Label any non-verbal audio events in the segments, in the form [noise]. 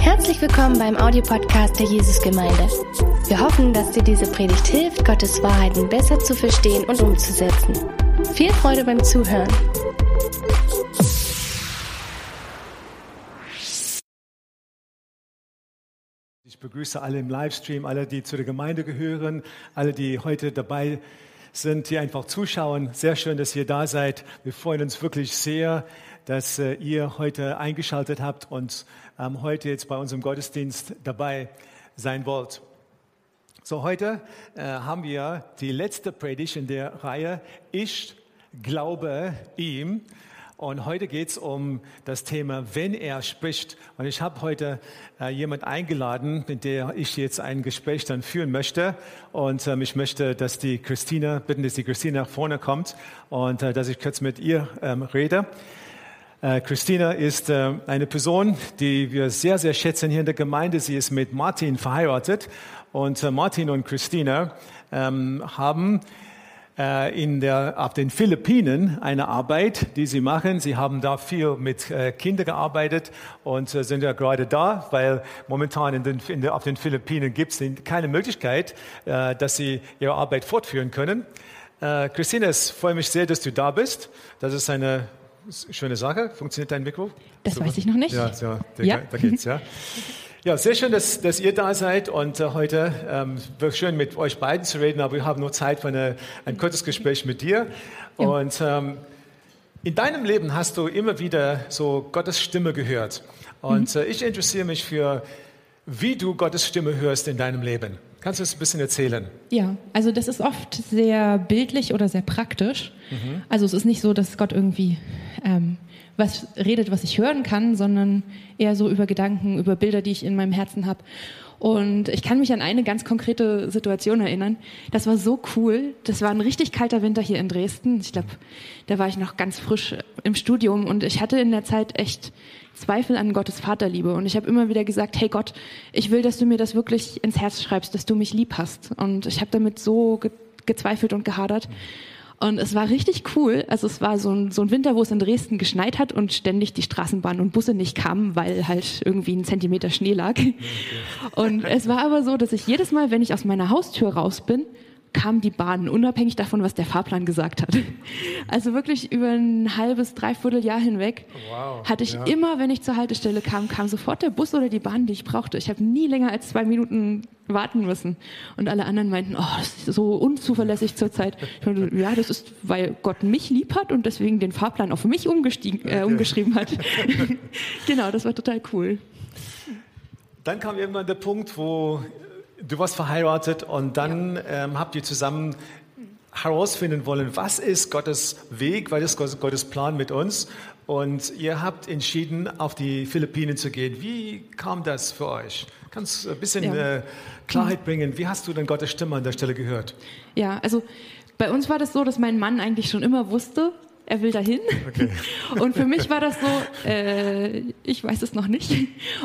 Herzlich willkommen beim Audiopodcast der Jesusgemeinde. Wir hoffen, dass dir diese Predigt hilft, Gottes Wahrheiten besser zu verstehen und umzusetzen. Viel Freude beim Zuhören. Ich begrüße alle im Livestream, alle, die zu der Gemeinde gehören, alle, die heute dabei sind, die einfach zuschauen. Sehr schön, dass ihr da seid. Wir freuen uns wirklich sehr, dass äh, ihr heute eingeschaltet habt und ähm, heute jetzt bei unserem Gottesdienst dabei sein wollt. So, heute äh, haben wir die letzte Predigt in der Reihe Ich glaube ihm. Und heute geht es um das Thema, wenn er spricht. Und ich habe heute äh, jemand eingeladen, mit der ich jetzt ein Gespräch dann führen möchte. Und ähm, ich möchte, dass die Christina, bitten, dass die Christina nach vorne kommt und äh, dass ich kurz mit ihr ähm, rede. Äh, Christina ist äh, eine Person, die wir sehr, sehr schätzen hier in der Gemeinde. Sie ist mit Martin verheiratet. Und äh, Martin und Christina ähm, haben in der, auf den Philippinen eine Arbeit, die sie machen. Sie haben da viel mit Kindern gearbeitet und sind ja gerade da, weil momentan in den, in der, auf den Philippinen gibt es keine Möglichkeit, dass sie ihre Arbeit fortführen können. Christina, es freut mich sehr, dass du da bist. Das ist eine schöne Sache. Funktioniert dein Mikro? Das Super. weiß ich noch nicht. Ja, ja, da, ja. da geht's, ja. Ja, sehr schön, dass, dass ihr da seid und äh, heute ähm, wird schön mit euch beiden zu reden, aber wir haben nur Zeit für eine, ein kurzes Gespräch mit dir. Ja. Und ähm, in deinem Leben hast du immer wieder so Gottes Stimme gehört. Und mhm. äh, ich interessiere mich für, wie du Gottes Stimme hörst in deinem Leben. Kannst du das ein bisschen erzählen? Ja, also das ist oft sehr bildlich oder sehr praktisch. Mhm. Also es ist nicht so, dass Gott irgendwie ähm, was redet, was ich hören kann, sondern eher so über Gedanken, über Bilder, die ich in meinem Herzen habe. Und ich kann mich an eine ganz konkrete Situation erinnern. Das war so cool. Das war ein richtig kalter Winter hier in Dresden. Ich glaube, da war ich noch ganz frisch im Studium und ich hatte in der Zeit echt Zweifel an Gottes Vaterliebe. Und ich habe immer wieder gesagt, hey Gott, ich will, dass du mir das wirklich ins Herz schreibst, dass du mich lieb hast. Und ich habe damit so ge gezweifelt und gehadert. Und es war richtig cool. Also es war so ein, so ein Winter, wo es in Dresden geschneit hat und ständig die Straßenbahn und Busse nicht kamen, weil halt irgendwie ein Zentimeter Schnee lag. Und es war aber so, dass ich jedes Mal, wenn ich aus meiner Haustür raus bin, kam die Bahn, unabhängig davon, was der Fahrplan gesagt hat. [laughs] Also wirklich über ein halbes, dreiviertel Jahr hinweg wow, hatte ich ja. immer, wenn ich zur Haltestelle kam, kam sofort der Bus oder die Bahn, die ich brauchte. Ich habe nie länger als zwei Minuten warten müssen. Und alle anderen meinten, oh, das ist so unzuverlässig zurzeit. Ja, das ist, weil Gott mich lieb hat und deswegen den Fahrplan auf mich äh, umgeschrieben hat. [laughs] genau, das war total cool. Dann kam irgendwann der Punkt, wo du warst verheiratet und dann ja. ähm, habt ihr zusammen herausfinden wollen, was ist Gottes Weg, was ist Gottes Plan mit uns. Und ihr habt entschieden, auf die Philippinen zu gehen. Wie kam das für euch? Kannst du ein bisschen ja. äh, Klarheit bringen? Wie hast du denn Gottes Stimme an der Stelle gehört? Ja, also bei uns war das so, dass mein Mann eigentlich schon immer wusste, er will dahin. Okay. [laughs] Und für mich war das so, äh, ich weiß es noch nicht.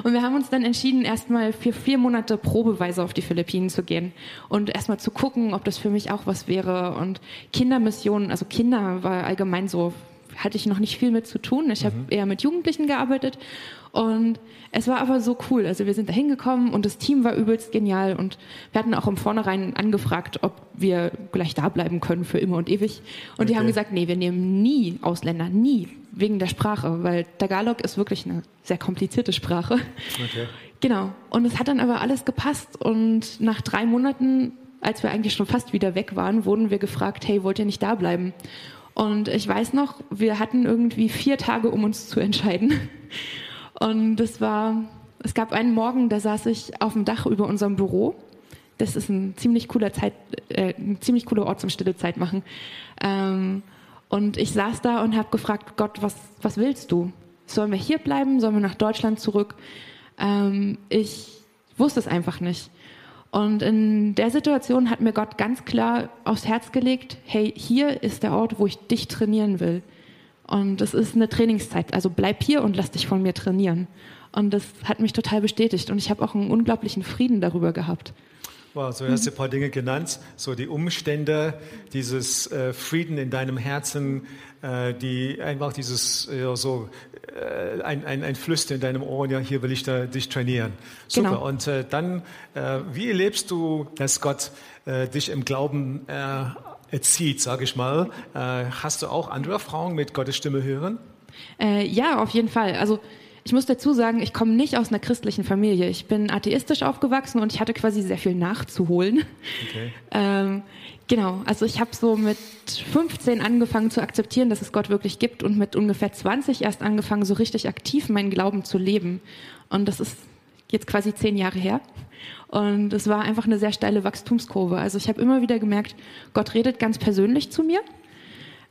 Und wir haben uns dann entschieden, erstmal für vier Monate probeweise auf die Philippinen zu gehen und erstmal zu gucken, ob das für mich auch was wäre. Und Kindermissionen, also Kinder war allgemein so, hatte ich noch nicht viel mit zu tun. Ich mhm. habe eher mit Jugendlichen gearbeitet und es war aber so cool. Also wir sind da hingekommen und das Team war übelst genial und wir hatten auch im Vornherein angefragt, ob wir gleich da bleiben können für immer und ewig. Und okay. die haben gesagt, nee, wir nehmen nie Ausländer, nie, wegen der Sprache, weil Tagalog ist wirklich eine sehr komplizierte Sprache. Okay. Genau. Und es hat dann aber alles gepasst und nach drei Monaten, als wir eigentlich schon fast wieder weg waren, wurden wir gefragt, hey, wollt ihr nicht da bleiben? Und ich weiß noch, wir hatten irgendwie vier Tage, um uns zu entscheiden. Und das war, es gab einen Morgen, da saß ich auf dem Dach über unserem Büro. Das ist ein ziemlich cooler Zeit, äh, ein ziemlich cooler Ort zum Stille Zeit machen. Ähm, und ich saß da und habe gefragt, Gott, was, was willst du? Sollen wir hier bleiben? Sollen wir nach Deutschland zurück? Ähm, ich wusste es einfach nicht. Und in der Situation hat mir Gott ganz klar aufs Herz gelegt, hey, hier ist der Ort, wo ich dich trainieren will. Und es ist eine Trainingszeit. Also bleib hier und lass dich von mir trainieren. Und das hat mich total bestätigt. Und ich habe auch einen unglaublichen Frieden darüber gehabt. Wow, so hast du ein paar Dinge genannt, so die Umstände, dieses äh, Frieden in deinem Herzen, äh, die einfach dieses ja, so äh, ein, ein, ein Flüstern in deinem Ohr, ja, hier will ich da, dich trainieren. Super. Genau. Und äh, dann, äh, wie erlebst du, dass Gott äh, dich im Glauben erzieht, sage ich mal? hast du auch andere Erfahrungen mit Gottes Stimme hören? ja, auf jeden Fall. Also ich muss dazu sagen, ich komme nicht aus einer christlichen Familie. Ich bin atheistisch aufgewachsen und ich hatte quasi sehr viel nachzuholen. Okay. [laughs] Ähm, genau, also ich habe so mit 15 angefangen zu akzeptieren, dass es Gott wirklich gibt und mit ungefähr 20 erst angefangen, so richtig aktiv meinen Glauben zu leben. Und das ist jetzt quasi zehn Jahre her. Und es war einfach eine sehr steile Wachstumskurve. Also ich habe immer wieder gemerkt, Gott redet ganz persönlich zu mir.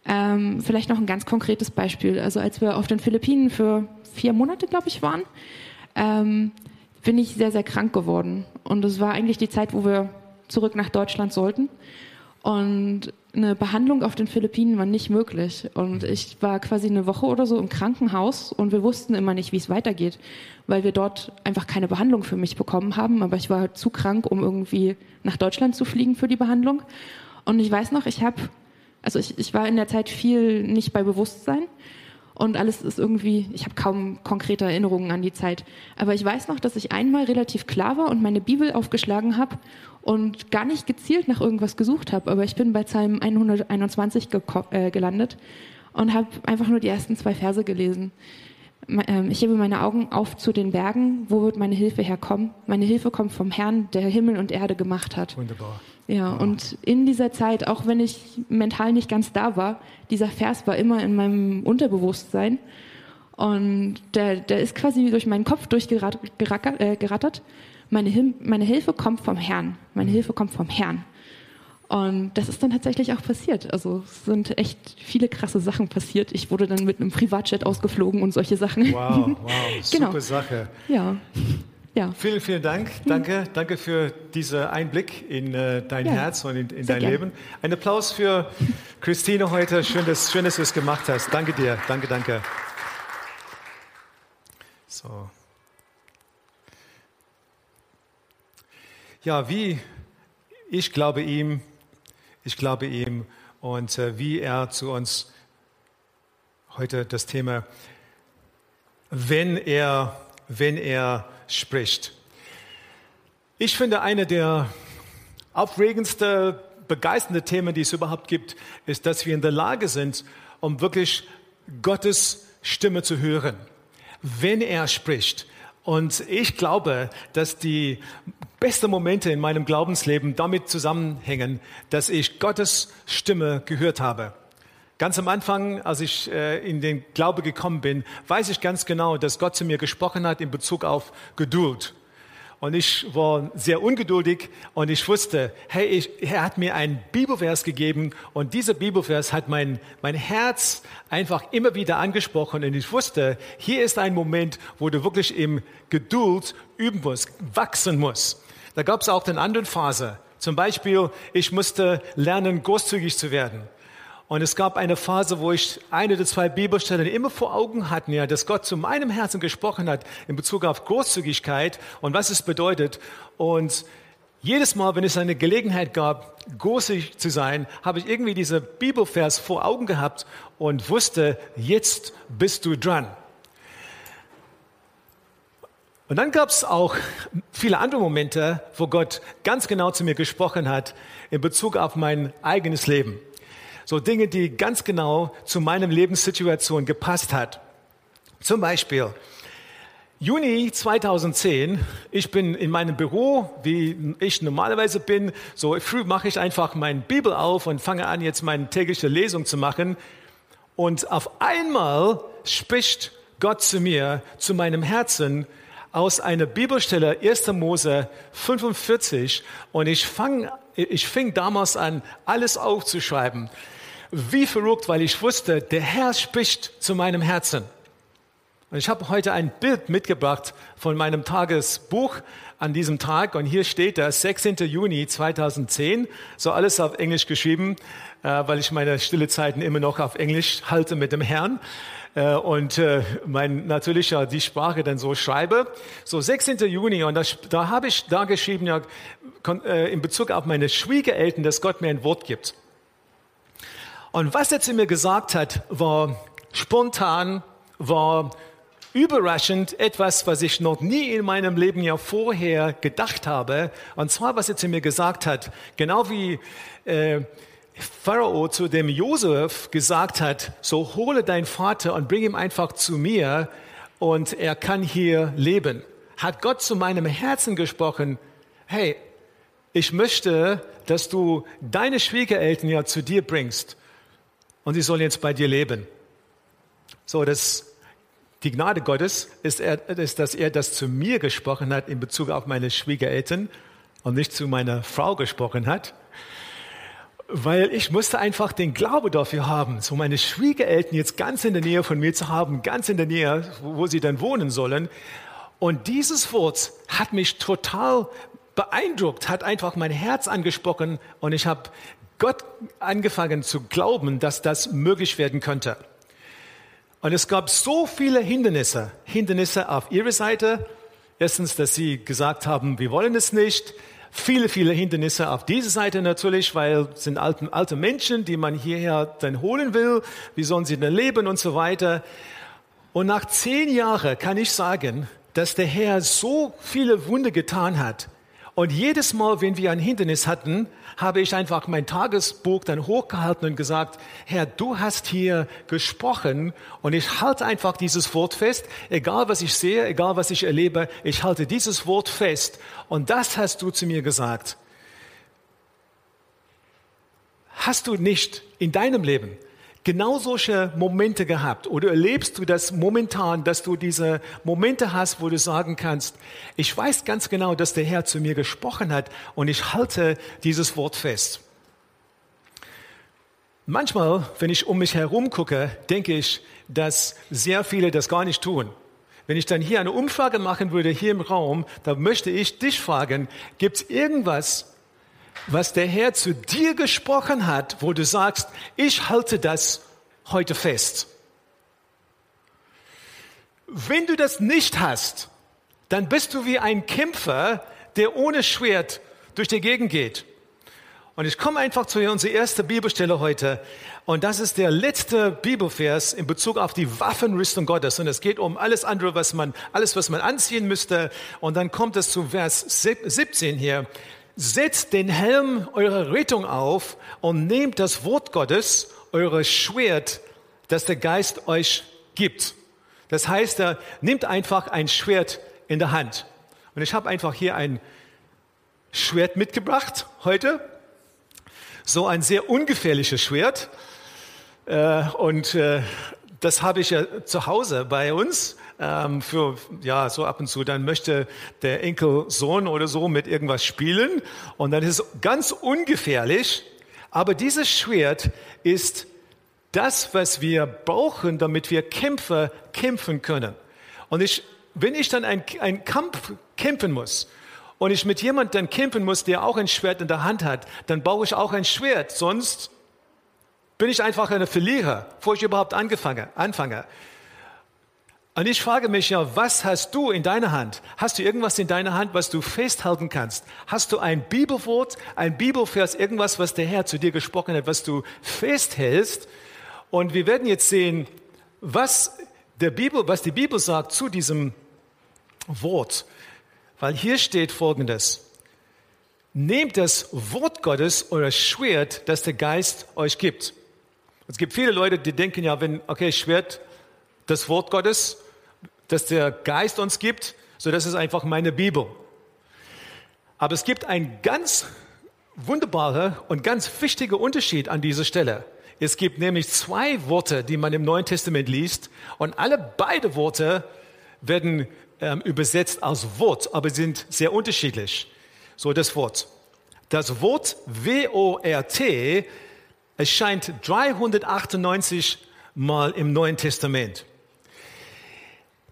Ähm, vielleicht noch ein ganz konkretes Beispiel. Also als wir auf den Philippinen für vier Monate, glaube ich, waren, ähm, bin ich sehr, sehr krank geworden. Und es war eigentlich die Zeit, wo wir zurück nach Deutschland sollten. Und eine Behandlung auf den Philippinen war nicht möglich. Und ich war quasi eine Woche oder so im Krankenhaus und wir wussten immer nicht, wie es weitergeht, weil wir dort einfach keine Behandlung für mich bekommen haben. Aber ich war halt zu krank, um irgendwie nach Deutschland zu fliegen für die Behandlung. Und ich weiß noch, ich habe, also ich, ich war in der Zeit viel nicht bei Bewusstsein und alles ist irgendwie, ich habe kaum konkrete Erinnerungen an die Zeit. Aber ich weiß noch, dass ich einmal relativ klar war und meine Bibel aufgeschlagen habe und gar nicht gezielt nach irgendwas gesucht habe. Aber ich bin bei Psalm 121 äh, gelandet und habe einfach nur die ersten zwei Verse gelesen. Ähm, ich hebe meine Augen auf zu den Bergen. Wo wird meine Hilfe herkommen? Meine Hilfe kommt vom Herrn, der Himmel und Erde gemacht hat. Wunderbar. Ja, und in dieser Zeit, auch wenn ich mental nicht ganz da war, dieser Vers war immer in meinem Unterbewusstsein. Und der, der ist quasi durch meinen Kopf durchgerattert. Äh, meine, Him meine Hilfe kommt vom Herrn. Meine mhm. Hilfe kommt vom Herrn. Und das ist dann tatsächlich auch passiert. Also es sind echt viele krasse Sachen passiert. Ich wurde dann mit einem Privatjet ausgeflogen und solche Sachen. Wow, wow, [laughs] genau. super Sache. Ja. Ja. Vielen, vielen Dank. Danke, danke für diesen Einblick in äh, dein ja. Herz und in, in dein gern. Leben. Ein Applaus für Christine heute. Schön, dass, schön, dass du es gemacht hast. Danke dir. Danke, danke. So. Ja, wie ich glaube ihm, ich glaube ihm und äh, wie er zu uns heute das Thema, wenn er, wenn er spricht. Ich finde, eine der aufregendsten, begeisternden Themen, die es überhaupt gibt, ist, dass wir in der Lage sind, um wirklich Gottes Stimme zu hören, wenn er spricht. Und ich glaube, dass die besten Momente in meinem Glaubensleben damit zusammenhängen, dass ich Gottes Stimme gehört habe. Ganz am Anfang, als ich äh, in den Glaube gekommen bin, weiß ich ganz genau, dass Gott zu mir gesprochen hat in Bezug auf Geduld. Und ich war sehr ungeduldig und ich wusste, hey, ich, er hat mir einen Bibelvers gegeben und dieser Bibelvers hat mein, mein Herz einfach immer wieder angesprochen und ich wusste, hier ist ein Moment, wo du wirklich im Geduld üben musst, wachsen musst. Da gab es auch eine andere Phase. Zum Beispiel, ich musste lernen, großzügig zu werden. Und es gab eine Phase, wo ich eine oder zwei Bibelstellen immer vor Augen hatte, ja, dass Gott zu meinem Herzen gesprochen hat in Bezug auf Großzügigkeit und was es bedeutet. Und jedes Mal, wenn es eine Gelegenheit gab, großzügig zu sein, habe ich irgendwie diese Bibelvers vor Augen gehabt und wusste, jetzt bist du dran. Und dann gab es auch viele andere Momente, wo Gott ganz genau zu mir gesprochen hat in Bezug auf mein eigenes Leben. So Dinge, die ganz genau zu meinem Lebenssituation gepasst hat. Zum Beispiel, Juni 2010, ich bin in meinem Büro, wie ich normalerweise bin. So früh mache ich einfach meine Bibel auf und fange an, jetzt meine tägliche Lesung zu machen. Und auf einmal spricht Gott zu mir, zu meinem Herzen, aus einer Bibelstelle 1. Mose 45 und ich fang, ich fing damals an, alles aufzuschreiben wie verrückt, weil ich wusste, der Herr spricht zu meinem Herzen. Und ich habe heute ein Bild mitgebracht von meinem Tagesbuch an diesem Tag. Und hier steht das 16. Juni 2010. So alles auf Englisch geschrieben, äh, weil ich meine stille Zeiten immer noch auf Englisch halte mit dem Herrn. Äh, und äh, mein natürlich ja die Sprache dann so schreibe. So 16. Juni und das, da habe ich da geschrieben ja in Bezug auf meine Schwiegereltern, dass Gott mir ein Wort gibt. Und was er zu mir gesagt hat, war spontan, war überraschend etwas, was ich noch nie in meinem Leben ja vorher gedacht habe. Und zwar, was er zu mir gesagt hat, genau wie äh, Pharao zu dem Josef gesagt hat, so hole deinen Vater und bring ihn einfach zu mir und er kann hier leben. Hat Gott zu meinem Herzen gesprochen, hey, ich möchte, dass du deine Schwiegereltern ja zu dir bringst und sie sollen jetzt bei dir leben. So, das die Gnade Gottes ist, er, ist, dass er das zu mir gesprochen hat in Bezug auf meine Schwiegereltern und nicht zu meiner Frau gesprochen hat. Weil ich musste einfach den Glaube dafür haben, so meine Schwiegereltern jetzt ganz in der Nähe von mir zu haben, ganz in der Nähe, wo sie dann wohnen sollen. Und dieses Wort hat mich total beeindruckt, hat einfach mein Herz angesprochen und ich habe Gott angefangen zu glauben, dass das möglich werden könnte. Und es gab so viele Hindernisse, Hindernisse auf ihrer Seite. Erstens, dass sie gesagt haben, wir wollen es nicht. Viele, viele Hindernisse auf dieser Seite natürlich, weil es sind alte, alte Menschen, die man hierher dann holen will. Wie sollen sie denn leben und so weiter. Und nach zehn Jahren kann ich sagen, dass der Herr so viele Wunder getan hat. Und jedes Mal, wenn wir ein Hindernis hatten, habe ich einfach mein Tagesbuch dann hochgehalten und gesagt, Herr, du hast hier gesprochen und ich halte einfach dieses Wort fest, egal was ich sehe, egal was ich erlebe, ich halte dieses Wort fest und das hast du zu mir gesagt. Hast du nicht in deinem Leben genau solche Momente gehabt? Oder erlebst du das momentan, dass du diese Momente hast, wo du sagen kannst, ich weiß ganz genau, dass der Herr zu mir gesprochen hat und ich halte dieses Wort fest? Manchmal, wenn ich um mich herum gucke, denke ich, dass sehr viele das gar nicht tun. Wenn ich dann hier eine Umfrage machen würde, hier im Raum, dann möchte ich dich fragen, gibt es irgendwas, was der Herr zu dir gesprochen hat, wo du sagst, ich halte das heute fest. Wenn du das nicht hast, dann bist du wie ein Kämpfer, der ohne Schwert durch die Gegend geht. Und ich komme einfach zu unserer ersten Bibelstelle heute. Und das ist der letzte Bibelvers in Bezug auf die Waffenrüstung Gottes. Und es geht um alles andere, was man, alles, was man anziehen müsste. Und dann kommt es zu Vers 17 hier setzt den Helm eurer Rettung auf und nehmt das Wort Gottes, eure Schwert, das der Geist euch gibt. Das heißt, er nimmt einfach ein Schwert in der Hand. Und ich habe einfach hier ein Schwert mitgebracht heute. So ein sehr ungefährliches Schwert. Äh, und äh, das habe ich ja zu Hause bei uns ähm, für, ja, so ab und zu, dann möchte der Enkelsohn oder so mit irgendwas spielen und dann ist es ganz ungefährlich, aber dieses Schwert ist das, was wir brauchen, damit wir Kämpfer kämpfen können. Und ich, wenn ich dann einen Kampf kämpfen muss, und ich mit jemandem dann kämpfen muss, der auch ein Schwert in der Hand hat, dann brauche ich auch ein Schwert, sonst bin ich einfach ein Verlierer, bevor ich überhaupt angefangen, anfange. Und ich frage mich ja, was hast du in deiner Hand? Hast du irgendwas in deiner Hand, was du festhalten kannst? Hast du ein Bibelwort, ein Bibelvers, irgendwas, was der Herr zu dir gesprochen hat, was du festhältst? Und wir werden jetzt sehen, was der Bibel, was die Bibel sagt zu diesem Wort. Weil hier steht Folgendes. Nehmt das Wort Gottes, euer Schwert, das der Geist euch gibt. Es gibt viele Leute, die denken ja, wenn, okay, Schwert, das Wort Gottes, das der Geist uns gibt, so das ist einfach meine Bibel. Aber es gibt einen ganz wunderbarer und ganz wichtiger Unterschied an dieser Stelle. Es gibt nämlich zwei Worte, die man im Neuen Testament liest, und alle beide Worte werden ähm, übersetzt als Wort, aber sind sehr unterschiedlich. So das Wort. Das Wort W-O-R-T erscheint 398 Mal im Neuen Testament.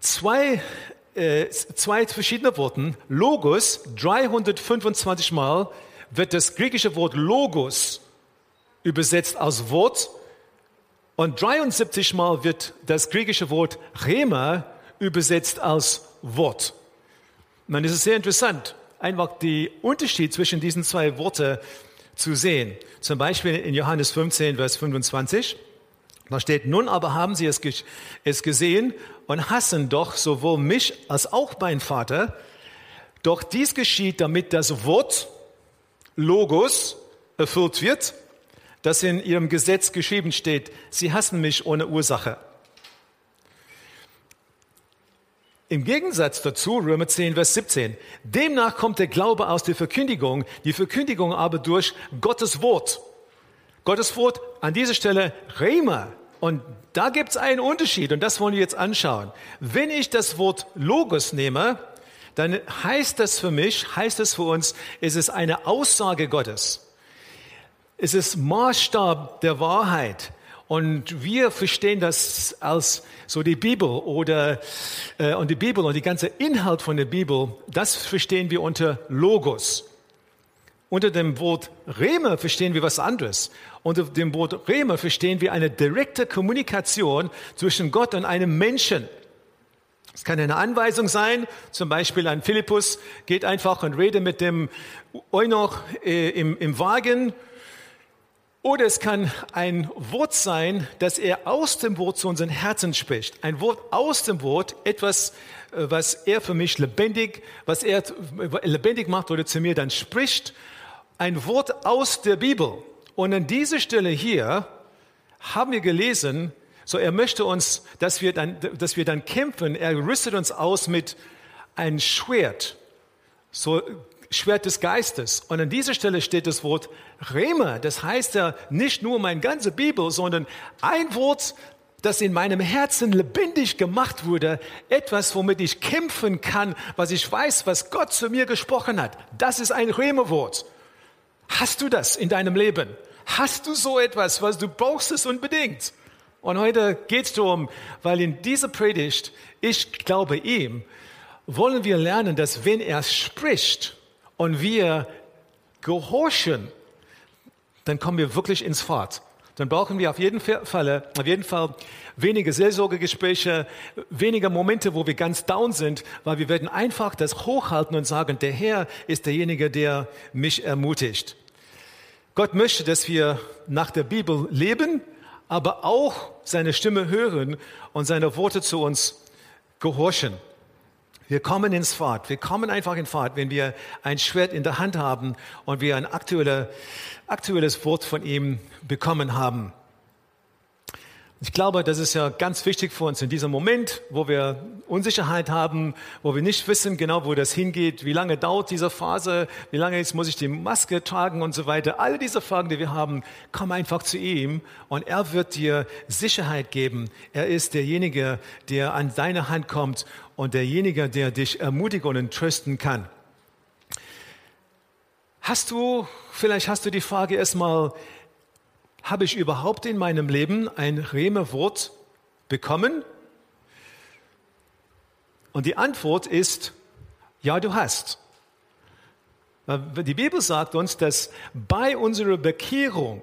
Zwei, äh, zwei verschiedene Worten. Logos, 325 Mal wird das griechische Wort Logos übersetzt als Wort und 73 Mal wird das griechische Wort Rema übersetzt als Wort. Dann ist es sehr interessant, einfach den Unterschied zwischen diesen zwei Worten zu sehen. Zum Beispiel in Johannes 15, Vers 25. Da steht, nun aber haben sie es, es gesehen und hassen doch sowohl mich als auch mein Vater. Doch dies geschieht, damit das Wort Logos erfüllt wird, das in ihrem Gesetz geschrieben steht. Sie hassen mich ohne Ursache. Im Gegensatz dazu, Römer 10, Vers 17, demnach kommt der Glaube aus der Verkündigung, die Verkündigung aber durch Gottes Wort. Gottes Wort an dieser Stelle Rema. Und da gibt es einen Unterschied und das wollen wir jetzt anschauen. Wenn ich das Wort Logos nehme, dann heißt das für mich, heißt es für uns, es ist eine Aussage Gottes. Es ist Maßstab der Wahrheit. Und wir verstehen das als so die Bibel oder äh, und die Bibel und die ganze Inhalt von der Bibel, das verstehen wir unter Logos. Unter dem Wort Reme verstehen wir was anderes. Unter dem Wort Reme verstehen wir eine direkte Kommunikation zwischen Gott und einem Menschen. Es kann eine Anweisung sein, zum Beispiel ein Philippus geht einfach und redet mit dem Eunuch äh, im, im Wagen oder es kann ein Wort sein, dass er aus dem Wort zu unseren Herzen spricht. Ein Wort aus dem Wort, etwas, äh, was er für mich lebendig, was er lebendig macht oder zu mir dann spricht. Ein Wort aus der Bibel. Und an dieser Stelle hier haben wir gelesen, so er möchte uns, dass wir dann, dass wir dann kämpfen. Er rüstet uns aus mit ein Schwert. So Schwert des Geistes. Und an dieser Stelle steht das Wort Rema. Das heißt ja nicht nur meine ganze Bibel, sondern ein Wort, das in meinem Herzen lebendig gemacht wurde. Etwas, womit ich kämpfen kann, was ich weiß, was Gott zu mir gesprochen hat. Das ist ein Rema-Wort. Hast du das in deinem Leben? Hast du so etwas, was du brauchst es unbedingt? Und heute geht es darum, weil in dieser Predigt, ich glaube ihm, wollen wir lernen, dass wenn er spricht, und wir gehorchen, dann kommen wir wirklich ins Fahrt. Dann brauchen wir auf jeden Fall, auf jeden Fall weniger Seelsorgegespräche, weniger Momente, wo wir ganz down sind, weil wir werden einfach das hochhalten und sagen, der Herr ist derjenige, der mich ermutigt. Gott möchte, dass wir nach der Bibel leben, aber auch seine Stimme hören und seine Worte zu uns gehorchen. Wir kommen ins Fahrt. Wir kommen einfach in Fahrt, wenn wir ein Schwert in der Hand haben und wir ein aktuelle, aktuelles Wort von ihm bekommen haben. Ich glaube, das ist ja ganz wichtig für uns in diesem Moment, wo wir Unsicherheit haben, wo wir nicht wissen genau, wo das hingeht, wie lange dauert diese Phase, wie lange jetzt muss ich die Maske tragen und so weiter. Alle diese Fragen, die wir haben, komm einfach zu ihm und er wird dir Sicherheit geben. Er ist derjenige, der an deine Hand kommt und derjenige, der dich ermutigen und trösten kann. Hast du, vielleicht hast du die Frage erstmal, habe ich überhaupt in meinem Leben ein Reme-Wort bekommen? Und die Antwort ist, ja, du hast. Die Bibel sagt uns, dass bei unserer Bekehrung,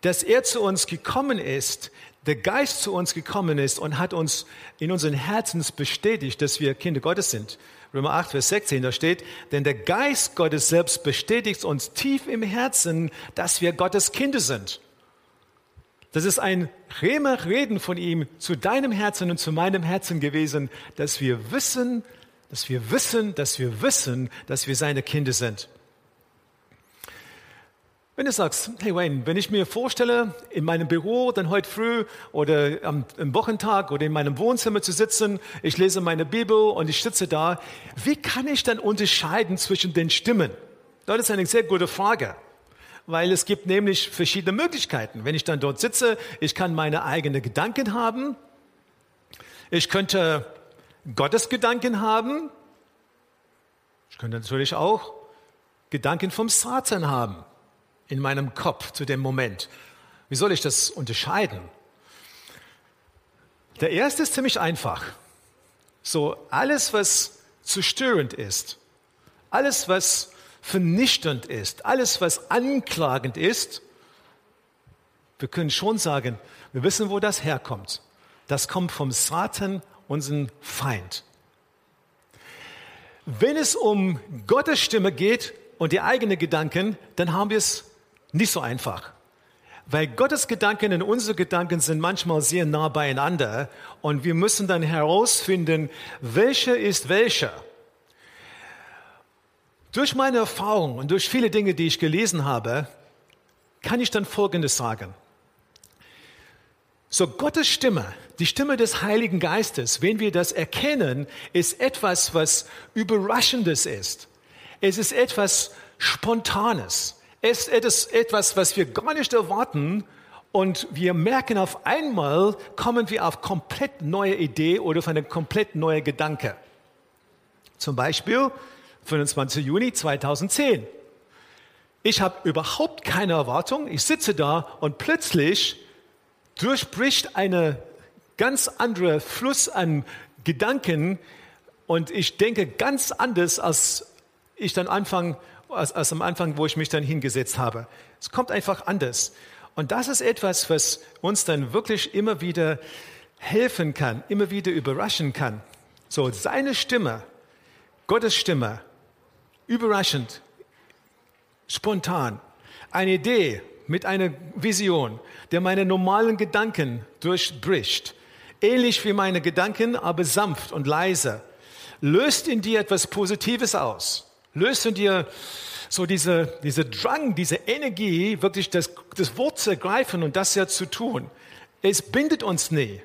dass er zu uns gekommen ist, der Geist zu uns gekommen ist und hat uns in unseren Herzens bestätigt, dass wir Kinder Gottes sind. Römer 8, Vers 16, da steht, denn der Geist Gottes selbst bestätigt uns tief im Herzen, dass wir Gottes Kinder sind. Das ist ein Reden von ihm zu deinem Herzen und zu meinem Herzen gewesen, dass wir wissen, dass wir wissen, dass wir wissen, dass wir seine Kinder sind. Wenn du sagst, hey Wayne, wenn ich mir vorstelle, in meinem Büro dann heute früh oder am, am Wochentag oder in meinem Wohnzimmer zu sitzen, ich lese meine Bibel und ich sitze da, wie kann ich dann unterscheiden zwischen den Stimmen? Das ist eine sehr gute Frage, weil es gibt nämlich verschiedene Möglichkeiten. Wenn ich dann dort sitze, ich kann meine eigenen Gedanken haben, ich könnte Gottes Gedanken haben, ich könnte natürlich auch Gedanken vom Satan haben in meinem Kopf zu dem Moment. Wie soll ich das unterscheiden? Der erste ist ziemlich einfach. So alles, was zerstörend ist, alles, was vernichtend ist, alles, was anklagend ist, wir können schon sagen, wir wissen, wo das herkommt. Das kommt vom Satan, unseren Feind. Wenn es um Gottes Stimme geht und die eigenen Gedanken, dann haben wir es nicht so einfach. Weil Gottes Gedanken und unsere Gedanken sind manchmal sehr nah beieinander und wir müssen dann herausfinden, welcher ist welcher. Durch meine Erfahrung und durch viele Dinge, die ich gelesen habe, kann ich dann Folgendes sagen. So Gottes Stimme, die Stimme des Heiligen Geistes, wenn wir das erkennen, ist etwas, was Überraschendes ist. Es ist etwas Spontanes. Es ist etwas, was wir gar nicht erwarten und wir merken auf einmal, kommen wir auf komplett neue Idee oder auf eine komplett neue Gedanke. Zum Beispiel 25. Juni 2010. Ich habe überhaupt keine Erwartung. Ich sitze da und plötzlich durchbricht eine ganz andere Fluss an Gedanken und ich denke ganz anders, als ich dann anfange, als, als am Anfang, wo ich mich dann hingesetzt habe. Es kommt einfach anders. Und das ist etwas, was uns dann wirklich immer wieder helfen kann, immer wieder überraschen kann. So, seine Stimme, Gottes Stimme, überraschend, spontan, eine Idee mit einer Vision, der meine normalen Gedanken durchbricht. Ähnlich wie meine Gedanken, aber sanft und leise. Löst in dir etwas Positives aus. Löst in dir so diese, diese Drang, diese Energie, wirklich das, das Wort zu ergreifen und das ja zu tun. Es bindet uns nie.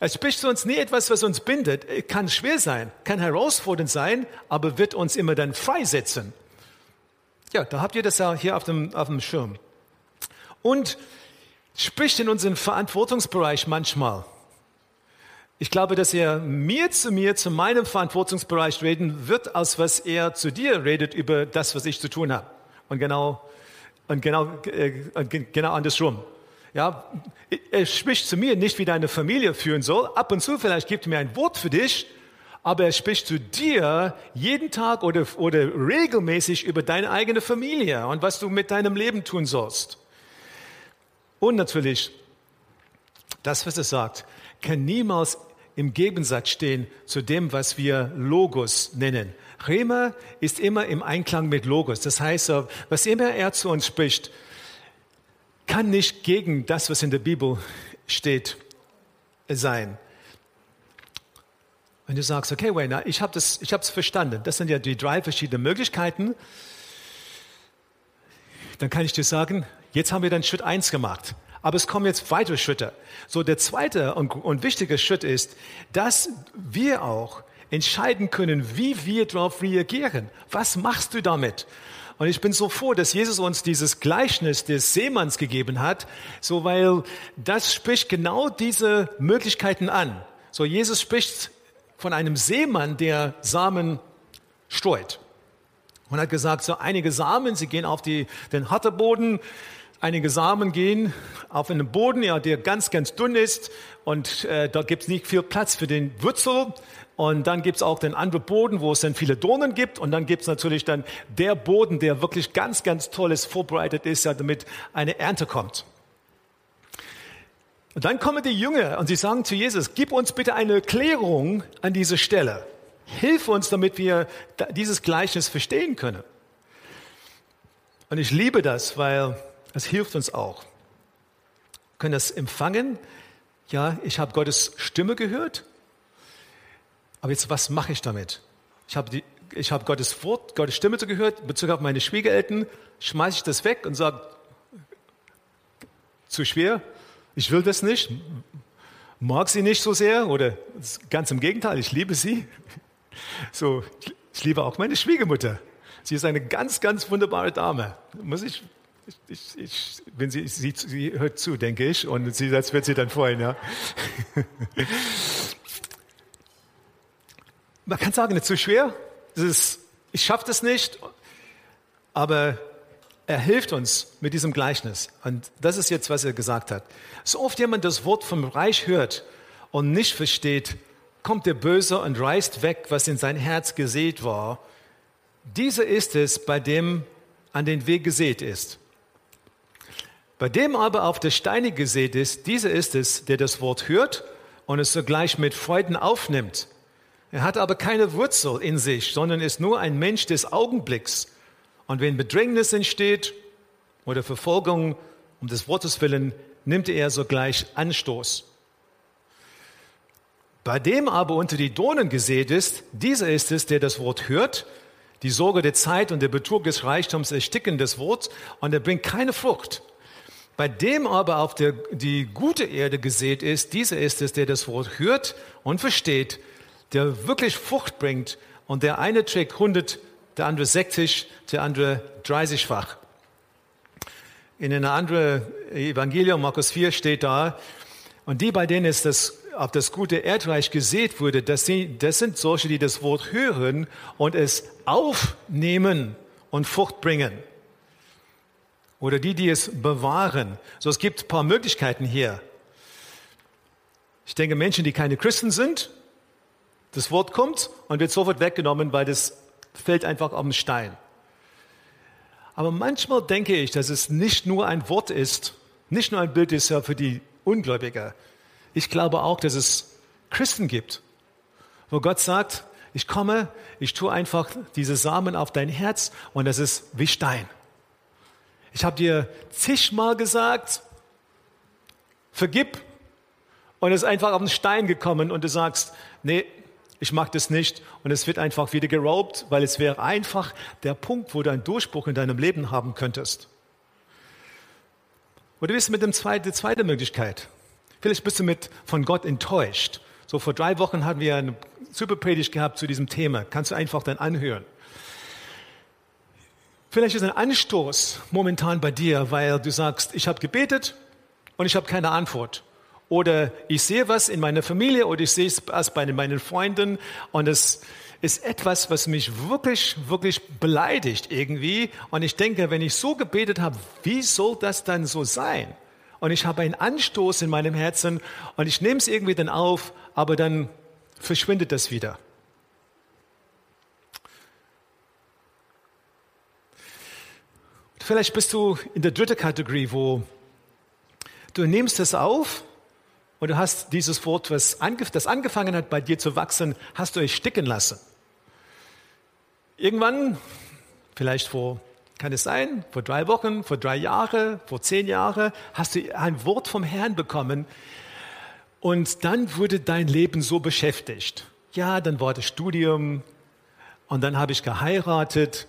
Es spricht uns nie etwas, was uns bindet. Kann schwer sein, kann herausfordernd sein, aber wird uns immer dann freisetzen. Ja, da habt ihr das ja hier auf dem, auf dem Schirm. Und spricht in unseren Verantwortungsbereich manchmal. Ich glaube, dass er mir zu mir, zu meinem Verantwortungsbereich reden wird, als was er zu dir redet über das, was ich zu tun habe. Und genau, und genau, äh, genau andersrum. Ja, er spricht zu mir nicht, wie deine Familie führen soll. Ab und zu vielleicht gibt er mir ein Wort für dich, aber er spricht zu dir jeden Tag oder, oder regelmäßig über deine eigene Familie und was du mit deinem Leben tun sollst. Und natürlich, das, was er sagt, kann niemals im Gegensatz stehen zu dem, was wir Logos nennen. Rema ist immer im Einklang mit Logos. Das heißt, was immer er zu uns spricht, kann nicht gegen das, was in der Bibel steht, sein. Wenn du sagst, okay, Wayne, ich habe es ich verstanden, das sind ja die drei verschiedenen Möglichkeiten, dann kann ich dir sagen, jetzt haben wir dann Schritt eins gemacht. Aber es kommen jetzt weitere Schritte. So, der zweite und, und wichtige Schritt ist, dass wir auch entscheiden können, wie wir darauf reagieren. Was machst du damit? Und ich bin so froh, dass Jesus uns dieses Gleichnis des Seemanns gegeben hat, so weil das spricht genau diese Möglichkeiten an. So Jesus spricht von einem Seemann, der Samen streut. Und hat gesagt, so einige Samen, sie gehen auf die, den harten Boden, Einige Samen gehen auf einen Boden, ja, der ganz, ganz dünn ist und äh, da gibt es nicht viel Platz für den Wurzel. Und dann gibt es auch den anderen Boden, wo es dann viele Dornen gibt. Und dann gibt es natürlich dann der Boden, der wirklich ganz, ganz tolles vorbereitet ist, ja, damit eine Ernte kommt. Und dann kommen die Jünger und sie sagen zu Jesus, gib uns bitte eine Erklärung an diese Stelle. Hilf uns, damit wir dieses Gleichnis verstehen können. Und ich liebe das, weil das hilft uns auch. Wir können das empfangen. Ja, ich habe Gottes Stimme gehört. Aber jetzt, was mache ich damit? Ich habe, die, ich habe Gottes Wort, Gottes Stimme gehört, in Bezug auf meine Schwiegereltern, schmeiße ich das weg und sage, zu schwer, ich will das nicht, mag sie nicht so sehr oder ganz im Gegenteil, ich liebe sie. So, ich liebe auch meine Schwiegermutter. Sie ist eine ganz, ganz wunderbare Dame. Muss ich ich, ich, wenn sie, sie, sie hört zu, denke ich, und sie, das wird sie dann freuen, ja. [laughs] Man kann sagen, nicht zu schwer. Ist, ich schaffe das nicht, aber er hilft uns mit diesem Gleichnis. Und das ist jetzt, was er gesagt hat. So oft jemand das Wort vom Reich hört und nicht versteht, kommt der Böse und reißt weg, was in sein Herz gesät war. Dieser ist es, bei dem an den Weg gesät ist. Bei dem aber auf der Steine gesät ist, dieser ist es, der das Wort hört und es sogleich mit Freuden aufnimmt. Er hat aber keine Wurzel in sich, sondern ist nur ein Mensch des Augenblicks. Und wenn Bedrängnis entsteht oder Verfolgung um des Wortes willen, nimmt er sogleich Anstoß. Bei dem aber unter die Donen gesät ist, dieser ist es, der das Wort hört, die Sorge der Zeit und der Betrug des Reichtums ersticken das Wort und er bringt keine Frucht. Bei dem aber auf der, die gute Erde gesät ist, dieser ist es, der das Wort hört und versteht, der wirklich Frucht bringt und der eine trägt 100, der andere 60, der andere 30-fach. In einer anderen Evangelium, Markus 4, steht da, und die, bei denen es das, auf das gute Erdreich gesät wurde, das, sie, das sind solche, die das Wort hören und es aufnehmen und Frucht bringen. Oder die, die es bewahren. So, es gibt ein paar Möglichkeiten hier. Ich denke, Menschen, die keine Christen sind, das Wort kommt und wird sofort weggenommen, weil das fällt einfach auf den Stein. Aber manchmal denke ich, dass es nicht nur ein Wort ist, nicht nur ein Bild ist ja für die Ungläubiger. Ich glaube auch, dass es Christen gibt, wo Gott sagt, ich komme, ich tue einfach diese Samen auf dein Herz und das ist wie Stein. Ich habe dir zigmal gesagt, vergib und es ist einfach auf den Stein gekommen und du sagst, nee, ich mag das nicht und es wird einfach wieder geraubt, weil es wäre einfach der Punkt, wo du einen Durchbruch in deinem Leben haben könntest. Bist du mit dem zweiten, zweite Möglichkeit? Vielleicht bist du mit, von Gott enttäuscht. So vor drei Wochen hatten wir eine super Predigt gehabt zu diesem Thema. Kannst du einfach dann anhören. Vielleicht ist ein Anstoß momentan bei dir, weil du sagst, ich habe gebetet und ich habe keine Antwort oder ich sehe was in meiner Familie oder ich sehe es bei meinen Freunden und es ist etwas, was mich wirklich, wirklich beleidigt irgendwie. Und ich denke, wenn ich so gebetet habe, wie soll das dann so sein? Und ich habe einen Anstoß in meinem Herzen und ich nehme es irgendwie dann auf, aber dann verschwindet das wieder. Vielleicht bist du in der dritten Kategorie, wo du nimmst es auf und du hast dieses Wort, was das angefangen hat, bei dir zu wachsen, hast du ersticken lassen. Irgendwann, vielleicht vor, kann es sein, vor drei Wochen, vor drei Jahren, vor zehn Jahren, hast du ein Wort vom Herrn bekommen und dann wurde dein Leben so beschäftigt. Ja, dann war das Studium und dann habe ich geheiratet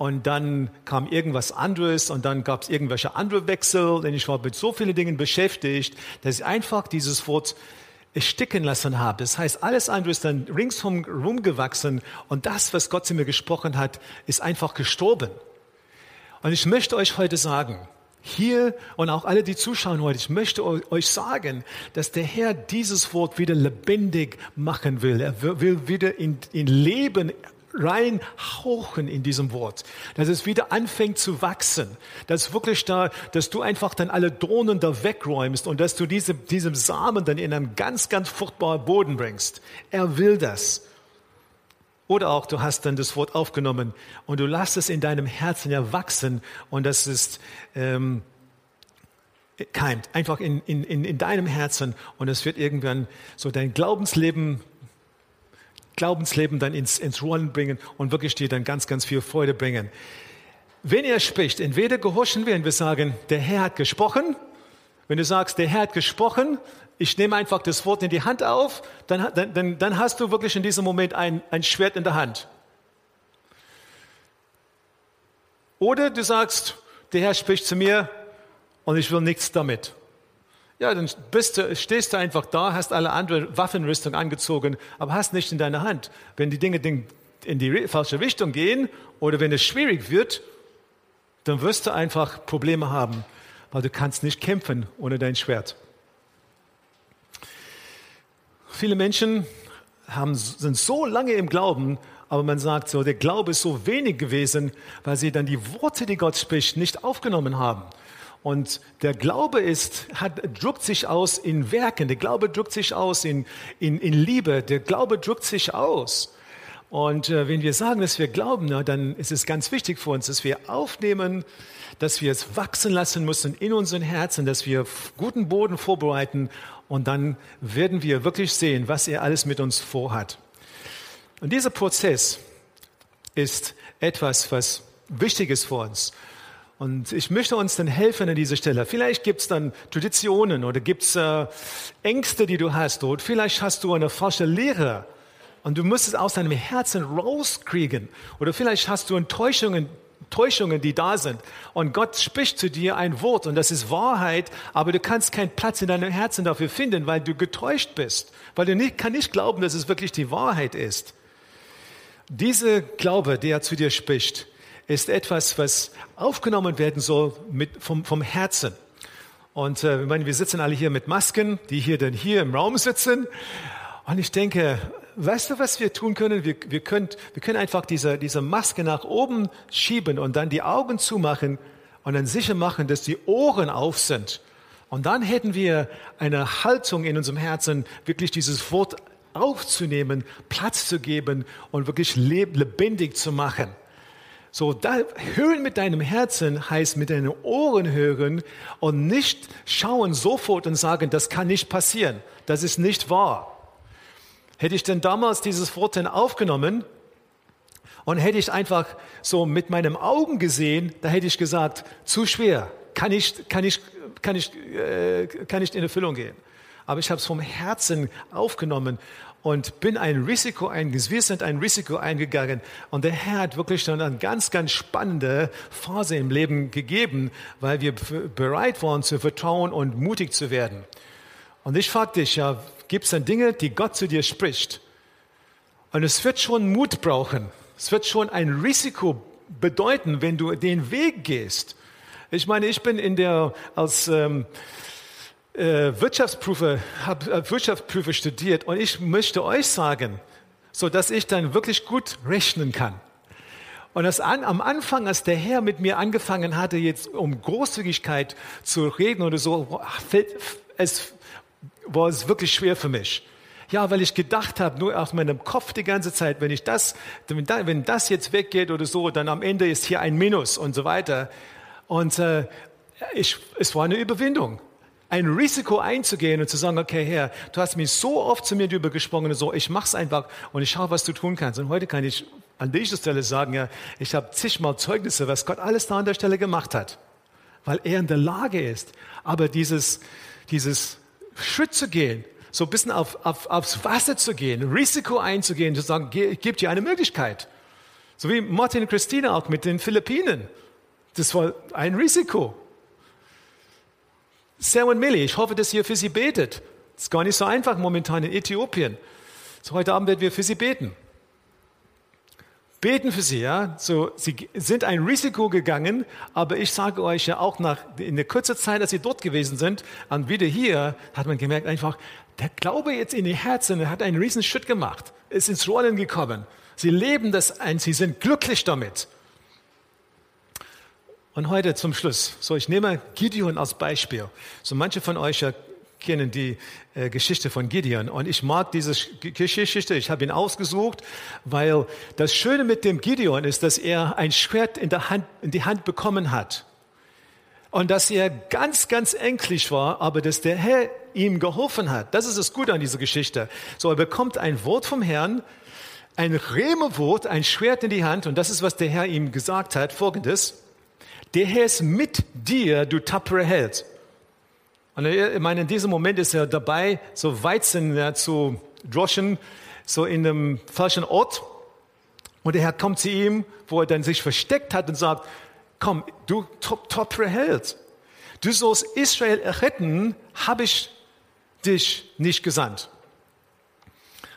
und dann kam irgendwas anderes und dann gab es irgendwelche andere Wechsel, denn ich war mit so vielen Dingen beschäftigt, dass ich einfach dieses Wort ersticken lassen habe. Das heißt, alles andere ist dann ringsherum rumgewachsen und das, was Gott zu mir gesprochen hat, ist einfach gestorben. Und ich möchte euch heute sagen, hier und auch alle, die zuschauen heute, ich möchte euch sagen, dass der Herr dieses Wort wieder lebendig machen will. Er will wieder in, in Leben reinhauchen in diesem Wort, dass es wieder anfängt zu wachsen, dass wirklich da, dass du einfach dann alle Drohnen da wegräumst und dass du diese, diesem Samen dann in einen ganz, ganz fruchtbaren Boden bringst. Er will das. Oder auch du hast dann das Wort aufgenommen und du lässt es in deinem Herzen ja wachsen und das ist ähm, keimt einfach in, in, in deinem Herzen und es wird irgendwann so dein Glaubensleben Glaubensleben dann ins, ins Rollen bringen und wirklich dir dann ganz, ganz viel Freude bringen. Wenn er spricht, entweder gehorchen wir und wir sagen, der Herr hat gesprochen. Wenn du sagst, der Herr hat gesprochen, ich nehme einfach das Wort in die Hand auf, dann, dann, dann hast du wirklich in diesem Moment ein, ein Schwert in der Hand. Oder du sagst, der Herr spricht zu mir und ich will nichts damit. Ja, dann du, stehst du einfach da, hast alle andere Waffenrüstung angezogen, aber hast nicht in deiner Hand. Wenn die Dinge in die falsche Richtung gehen oder wenn es schwierig wird, dann wirst du einfach Probleme haben, weil du kannst nicht kämpfen ohne dein Schwert. Viele Menschen haben, sind so lange im Glauben, Aber man sagt so, der Glaube ist so wenig gewesen, weil sie dann die Worte, die Gott spricht, nicht aufgenommen haben. Und der Glaube ist, hat, drückt sich aus in Werken. Der Glaube drückt sich aus in, in, in Liebe. Der Glaube drückt sich aus. Und äh, wenn wir sagen, dass wir glauben, na, dann ist es ganz wichtig für uns, dass wir aufnehmen, dass wir es wachsen lassen müssen in unseren Herzen, dass wir guten Boden vorbereiten und dann werden wir wirklich sehen, was er alles mit uns vorhat. Und dieser Prozess ist etwas, was wichtig ist für uns. Und ich möchte uns dann helfen an dieser Stelle. Vielleicht gibt es dann Traditionen oder gibt es äh, Ängste, die du hast. Oder vielleicht hast du eine falsche Lehre und du musst es aus deinem Herzen rauskriegen. Oder vielleicht hast du Enttäuschungen, Täuschungen, die da sind. Und Gott spricht zu dir ein Wort und das ist Wahrheit, aber du kannst keinen Platz in deinem Herzen dafür finden, weil du getäuscht bist. Weil du nicht, kann nicht glauben, dass es wirklich die Wahrheit ist. Diese Glaube, der zu dir spricht, ist etwas, was aufgenommen werden soll mit, vom, vom Herzen. Und äh, ich meine, wir sitzen alle hier mit Masken, die hier dann hier im Raum sitzen. Und ich denke, weißt du, was wir tun können? Wir, wir, können, wir können einfach diese, diese Maske nach oben schieben und dann die Augen zumachen und dann sicher machen, dass die Ohren auf sind. Und dann hätten wir eine Haltung in unserem Herzen, wirklich dieses Wort aufzunehmen, Platz zu geben und wirklich lebendig zu machen. So, da, hören mit deinem Herzen heißt mit deinen Ohren hören und nicht schauen sofort und sagen, das kann nicht passieren. Das ist nicht wahr. Hätte ich denn damals dieses Wort denn aufgenommen und hätte ich einfach so mit meinen Augen gesehen, da hätte ich gesagt, zu schwer, kann ich, kann ich, kann ich, äh, kann nicht in Erfüllung gehen. Aber ich habe es vom Herzen aufgenommen und bin ein Risiko eingegangen. Wir sind ein Risiko eingegangen. Und der Herr hat wirklich dann eine ganz, ganz spannende Phase im Leben gegeben, weil wir bereit waren zu vertrauen und mutig zu werden. Und ich frage dich ja, gibt es dann Dinge, die Gott zu dir spricht? Und es wird schon Mut brauchen. Es wird schon ein Risiko bedeuten, wenn du den Weg gehst. Ich meine, ich bin in der, als, ähm, äh, Wirtschaftsprüfer, habe äh, Wirtschaftsprüfer studiert und ich möchte euch sagen, so dass ich dann wirklich gut rechnen kann. Und das an, am Anfang, als der Herr mit mir angefangen hatte, jetzt um Großzügigkeit zu reden oder so, es war es wirklich schwer für mich. Ja, weil ich gedacht habe, nur aus meinem Kopf die ganze Zeit, wenn ich das, wenn das jetzt weggeht oder so, dann am Ende ist hier ein Minus und so weiter. Und äh, ich, es war eine Überwindung ein Risiko einzugehen und zu sagen, okay, Herr, du hast mich so oft zu mir drüber gesprochen so, ich mach's einfach und ich schaue, was du tun kannst. Und heute kann ich an dieser Stelle sagen, ja, ich habe zigmal Zeugnisse, was Gott alles da an der Stelle gemacht hat, weil er in der Lage ist. Aber dieses, dieses Schritt zu gehen, so ein bisschen auf, auf, aufs Wasser zu gehen, Risiko einzugehen, zu sagen, gebe dir eine Möglichkeit. So wie Martin und Christine auch mit den Philippinen. Das war ein Risiko. Sam und Millie, ich hoffe, dass ihr für sie betet. Das ist gar nicht so einfach momentan in Äthiopien. So heute Abend werden wir für sie beten. Beten für sie, ja. So, sie sind ein Risiko gegangen, aber ich sage euch ja auch nach, in der kurzen Zeit, als sie dort gewesen sind, und wieder hier, hat man gemerkt einfach, der Glaube jetzt in die Herzen hat einen riesen Schritt gemacht, ist ins Rollen gekommen. Sie leben das ein, sie sind glücklich damit. Und heute zum Schluss. So, ich nehme Gideon als Beispiel. So, manche von euch kennen die äh, Geschichte von Gideon. Und ich mag diese Geschichte. Ich habe ihn ausgesucht, weil das Schöne mit dem Gideon ist, dass er ein Schwert in, der Hand, in die Hand bekommen hat. Und dass er ganz, ganz ängstlich war, aber dass der Herr ihm geholfen hat. Das ist das Gute an dieser Geschichte. So, er bekommt ein Wort vom Herrn, ein Rehmewort, ein Schwert in die Hand. Und das ist, was der Herr ihm gesagt hat. Folgendes. Der Herr ist mit dir, du tapfere Held. Und ich meine, in diesem Moment ist er dabei, so Weizen ja, zu droschen, so in einem falschen Ort. Und der Herr kommt zu ihm, wo er dann sich versteckt hat und sagt, komm, du tapfere Held. Du sollst Israel retten, habe ich dich nicht gesandt.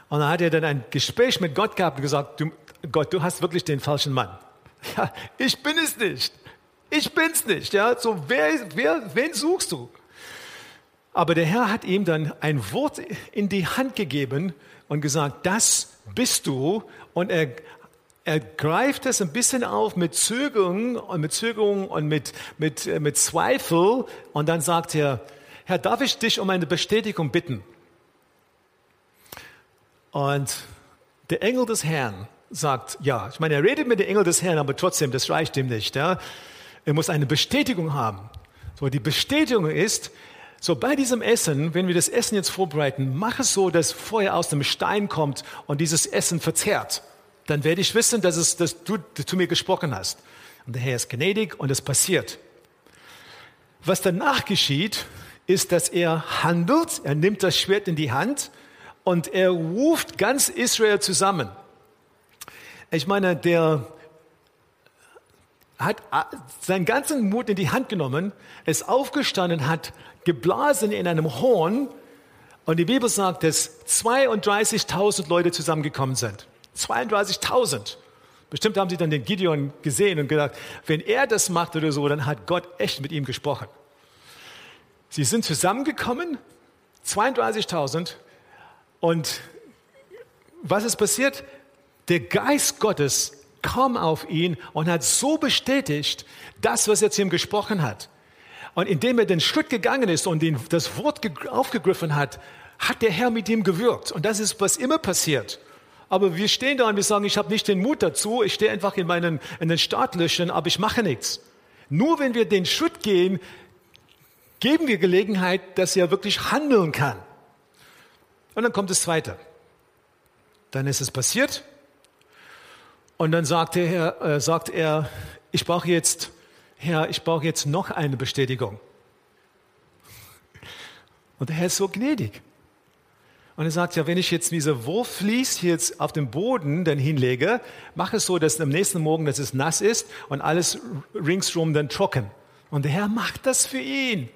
Und dann hat er dann ein Gespräch mit Gott gehabt und gesagt, du, Gott, du hast wirklich den falschen Mann. [laughs] Ja, ich bin es nicht. Ich bin's nicht. Ja, so wer, wer, wen suchst du? Aber der Herr hat ihm dann ein Wort in die Hand gegeben und gesagt, das bist du. Und er er greift es ein bisschen auf mit Zögerung und mit Zögerung und mit, mit, mit Zweifel und dann sagt er, Herr, darf ich dich um eine Bestätigung bitten? Und der Engel des Herrn sagt, ja, ich meine, er redet mit dem Engel des Herrn, aber trotzdem, das reicht ihm nicht. Ja? Er muss eine Bestätigung haben. So, die Bestätigung ist, so bei diesem Essen, wenn wir das Essen jetzt vorbereiten, mach es so, dass Feuer aus dem Stein kommt und dieses Essen verzehrt. Dann werde ich wissen, dass, es, dass du zu mir gesprochen hast. Und der Herr ist gnädig und es passiert. Was danach geschieht, ist, dass er handelt, er nimmt das Schwert in die Hand und er ruft ganz Israel zusammen. Ich meine, der hat seinen ganzen Mut in die Hand genommen, ist aufgestanden, hat geblasen in einem Horn und die Bibel sagt, dass 32.000 Leute zusammengekommen sind. 32.000. Bestimmt haben sie dann den Gideon gesehen und gedacht, wenn er das macht oder so, dann hat Gott echt mit ihm gesprochen. Sie sind zusammengekommen, 32.000 und was ist passiert? Der Geist Gottes kam auf ihn und hat so bestätigt, das, was er zu ihm gesprochen hat. Und indem er den Schritt gegangen ist und den, das Wort aufgegriffen hat, hat der Herr mit ihm gewirkt. Und das ist, was immer passiert. Aber wir stehen da und wir sagen, ich habe nicht den Mut dazu, ich stehe einfach in, meinen, in den Startlöchern, aber ich mache nichts. Nur wenn wir den Schritt gehen, geben wir Gelegenheit, dass er wirklich handeln kann. Und dann kommt das Zweite. Dann ist es passiert. Und dann sagt er, äh, sagt er ich brauche jetzt Herr, ich brauche jetzt noch eine Bestätigung. Und der Herr ist so gnädig. Und er sagt, ja, wenn ich jetzt diese Wurfvlies jetzt auf dem Boden dann hinlege, mache es so, dass am nächsten Morgen, dass es nass ist und alles ringsrum dann trocken. Und der Herr macht das für ihn.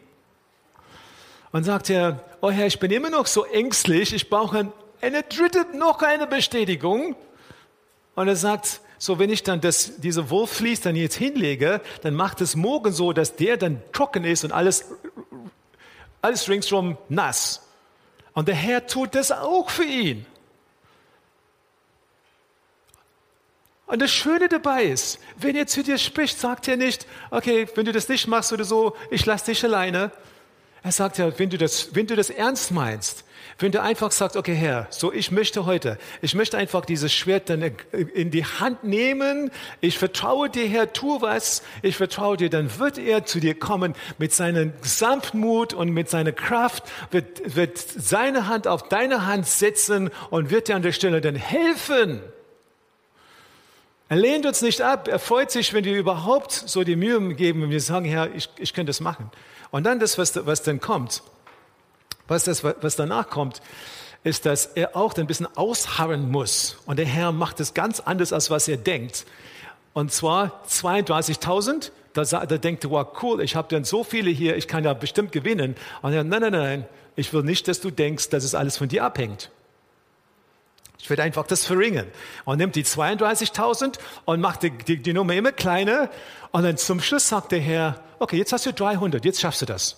Und sagt er, oh Herr, ich bin immer noch so ängstlich, ich brauche eine dritte, noch eine Bestätigung. Und er sagt, so, wenn ich dann das, diese Wurfvlies dann jetzt hinlege, dann macht es morgen so, dass der dann trocken ist und alles, alles ringsrum nass. Und der Herr tut das auch für ihn. Und das Schöne dabei ist, wenn er zu dir spricht, sagt er nicht, okay, wenn du das nicht machst oder so, ich lass dich alleine. Er sagt ja, wenn du das, wenn du das ernst meinst, wenn du einfach sagst, okay Herr, so ich möchte heute, ich möchte einfach dieses Schwert dann in die Hand nehmen, ich vertraue dir Herr, tu was, ich vertraue dir, dann wird er zu dir kommen. Mit seinem Sanftmut und mit seiner Kraft, wird, wird seine Hand auf deine Hand setzen und wird dir an der Stelle dann helfen. Er lehnt uns nicht ab, er freut sich, wenn wir überhaupt so die Mühe geben und wir sagen, Herr, ich, ich kann das machen. Und dann das, was, was dann kommt, was, das, was danach kommt, ist, dass er auch ein bisschen ausharren muss. Und der Herr macht es ganz anders, als was er denkt. Und zwar 32.000. Da, da denkt er, wow, cool, ich habe dann so viele hier, ich kann ja bestimmt gewinnen. Und er, nein, nein, nein, ich will nicht, dass du denkst, dass es alles von dir abhängt. Ich werde einfach das verringern. Und nimmt die 32.000 und macht die, die, die Nummer immer kleiner. Und dann zum Schluss sagt der Herr, okay, jetzt hast du 300, jetzt schaffst du das.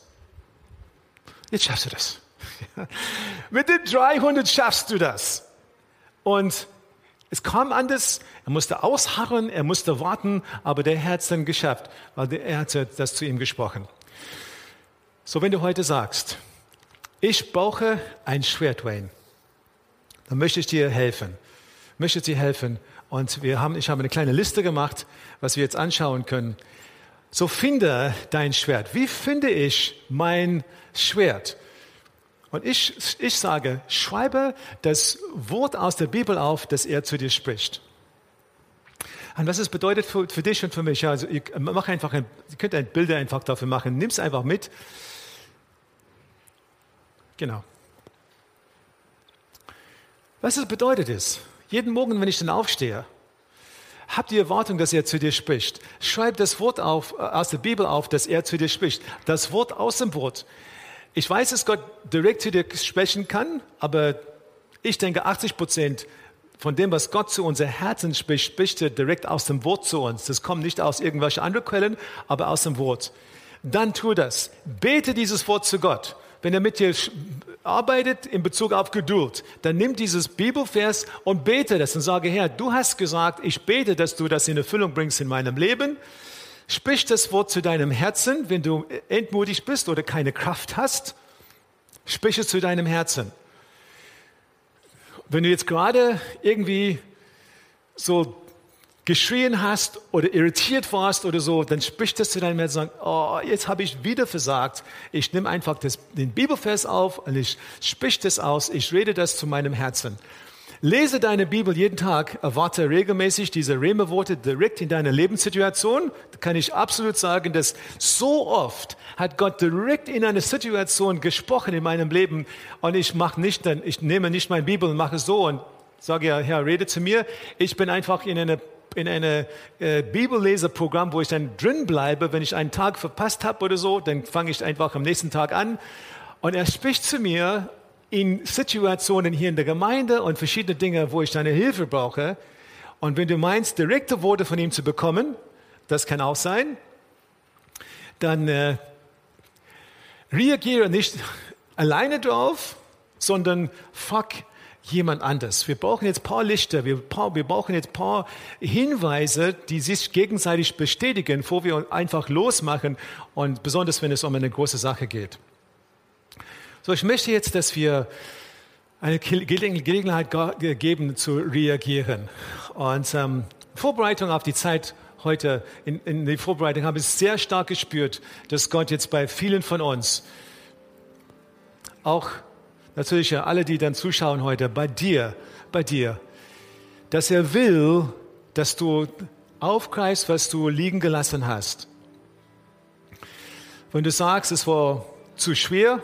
Jetzt schaffst du das. [laughs] Mit den 300 schaffst du das. Und es kam anders. Er musste ausharren, er musste warten, aber der Herr hat es dann geschafft, weil er hat das zu ihm gesprochen. So, wenn du heute sagst, ich brauche ein Schwert, Wayne, dann möchte ich dir helfen. Möchte dir helfen. Und wir haben, ich habe eine kleine Liste gemacht, was wir jetzt anschauen können. So finde dein Schwert. Wie finde ich mein Schwert? Und ich, ich sage, schreibe das Wort aus der Bibel auf, das er zu dir spricht. Und was es bedeutet für, für dich und für mich, also ich mache einfach, ein, ihr könnt ein Bilder einfach dafür machen, nimm es einfach mit. Genau. Was es bedeutet ist, jeden Morgen, wenn ich dann aufstehe, hab die Erwartung, dass er zu dir spricht. Schreib das Wort auf, äh, aus der Bibel auf, dass er zu dir spricht. Das Wort aus dem Wort. Ich weiß, dass Gott direkt zu dir sprechen kann, aber ich denke, 80 Prozent von dem, was Gott zu unser Herzen spricht, spricht er direkt aus dem Wort zu uns. Das kommt nicht aus irgendwelchen anderen Quellen, aber aus dem Wort. Dann tu das. Bete dieses Wort zu Gott. Wenn er mit dir arbeitet in Bezug auf Geduld, dann nimm dieses Bibelvers und bete das und sage, Herr, du hast gesagt, ich bete, dass du das in Erfüllung bringst in meinem Leben. Sprich das Wort zu deinem Herzen, wenn du entmutigt bist oder keine Kraft hast. Sprich es zu deinem Herzen. Wenn du jetzt gerade irgendwie so geschrien hast oder irritiert warst oder so, dann sprich das zu deinem Herzen und sag, oh, jetzt habe ich wieder versagt. Ich nehme einfach das, den Bibelvers auf und ich sprich das aus. Ich rede das zu meinem Herzen. Lese deine Bibel jeden Tag, erwarte regelmäßig diese Rema-Worte direkt in deiner Lebenssituation. Da kann ich absolut sagen, dass so oft hat Gott direkt in eine Situation gesprochen in meinem Leben und ich mache nicht, ich nehme nicht meine Bibel und mache so und sage ja, Herr, rede zu mir. Ich bin einfach in eine in einem äh, Bibelleseprogramm, wo ich dann drin bleibe, wenn ich einen Tag verpasst habe oder so, dann fange ich einfach am nächsten Tag an. Und er spricht zu mir in Situationen hier in der Gemeinde und verschiedene Dinge, wo ich deine Hilfe brauche. Und wenn du meinst, direkte Worte von ihm zu bekommen, das kann auch sein, dann äh, reagiere nicht [laughs] alleine drauf, sondern fuck jemand anders. Wir brauchen jetzt ein paar Lichter, wir, wir brauchen jetzt ein paar Hinweise, die sich gegenseitig bestätigen, bevor wir einfach losmachen und besonders wenn es um eine große Sache geht. So, ich möchte jetzt, dass wir eine Gelegenheit geben zu reagieren. Und ähm, Vorbereitung auf die Zeit heute, in, in der Vorbereitung habe ich sehr stark gespürt, dass Gott jetzt bei vielen von uns, auch natürlich alle, die dann zuschauen heute, bei dir, bei dir, dass er will, dass du aufgreifst, was du liegen gelassen hast. Wenn du sagst, es war zu schwer,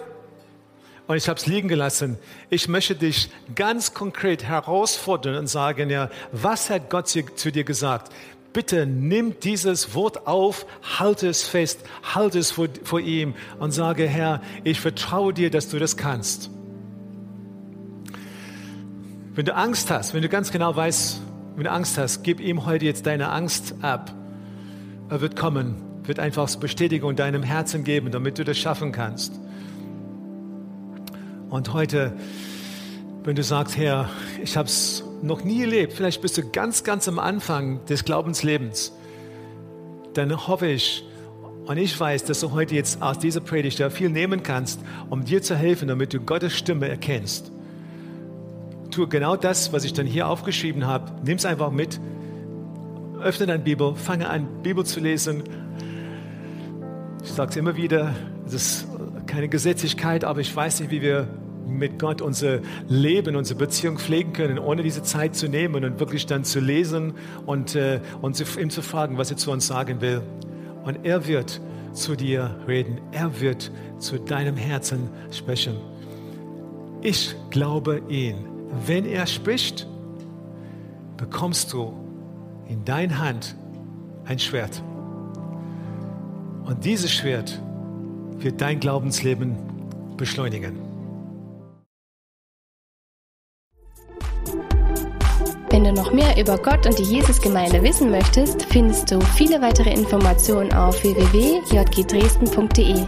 und ich habe es liegen gelassen. Ich möchte dich ganz konkret herausfordern und sagen, ja, was hat Gott zu dir gesagt? Bitte nimm dieses Wort auf, halte es fest, halte es vor, vor ihm und sage, Herr, ich vertraue dir, dass du das kannst. Wenn du Angst hast, wenn du ganz genau weißt, wenn du Angst hast, gib ihm heute jetzt deine Angst ab. Er wird kommen, wird einfach Bestätigung deinem Herzen geben, damit du das schaffen kannst. Und heute, wenn du sagst, Herr, ich habe es noch nie erlebt, vielleicht bist du ganz, ganz am Anfang des Glaubenslebens, dann hoffe ich und ich weiß, dass du heute jetzt aus dieser Predigt ja viel nehmen kannst, um dir zu helfen, damit du Gottes Stimme erkennst. Tu genau das, was ich dann hier aufgeschrieben habe. Nimm es einfach mit. Öffne deine Bibel, fange an, Bibel zu lesen. Ich sage es immer wieder, es ist keine Gesetzlichkeit, aber ich weiß nicht, wie wir mit Gott unser Leben, unsere Beziehung pflegen können, ohne diese Zeit zu nehmen und wirklich dann zu lesen und, äh, und ihm zu fragen, was er zu uns sagen will. Und er wird zu dir reden. Er wird zu deinem Herzen sprechen. Ich glaube ihn. Wenn er spricht, bekommst du in dein Hand ein Schwert. Und dieses Schwert wird dein Glaubensleben beschleunigen. Wenn du noch mehr über Gott und die Jesusgemeinde wissen möchtest, findest du viele weitere Informationen auf www.jgdresden.de.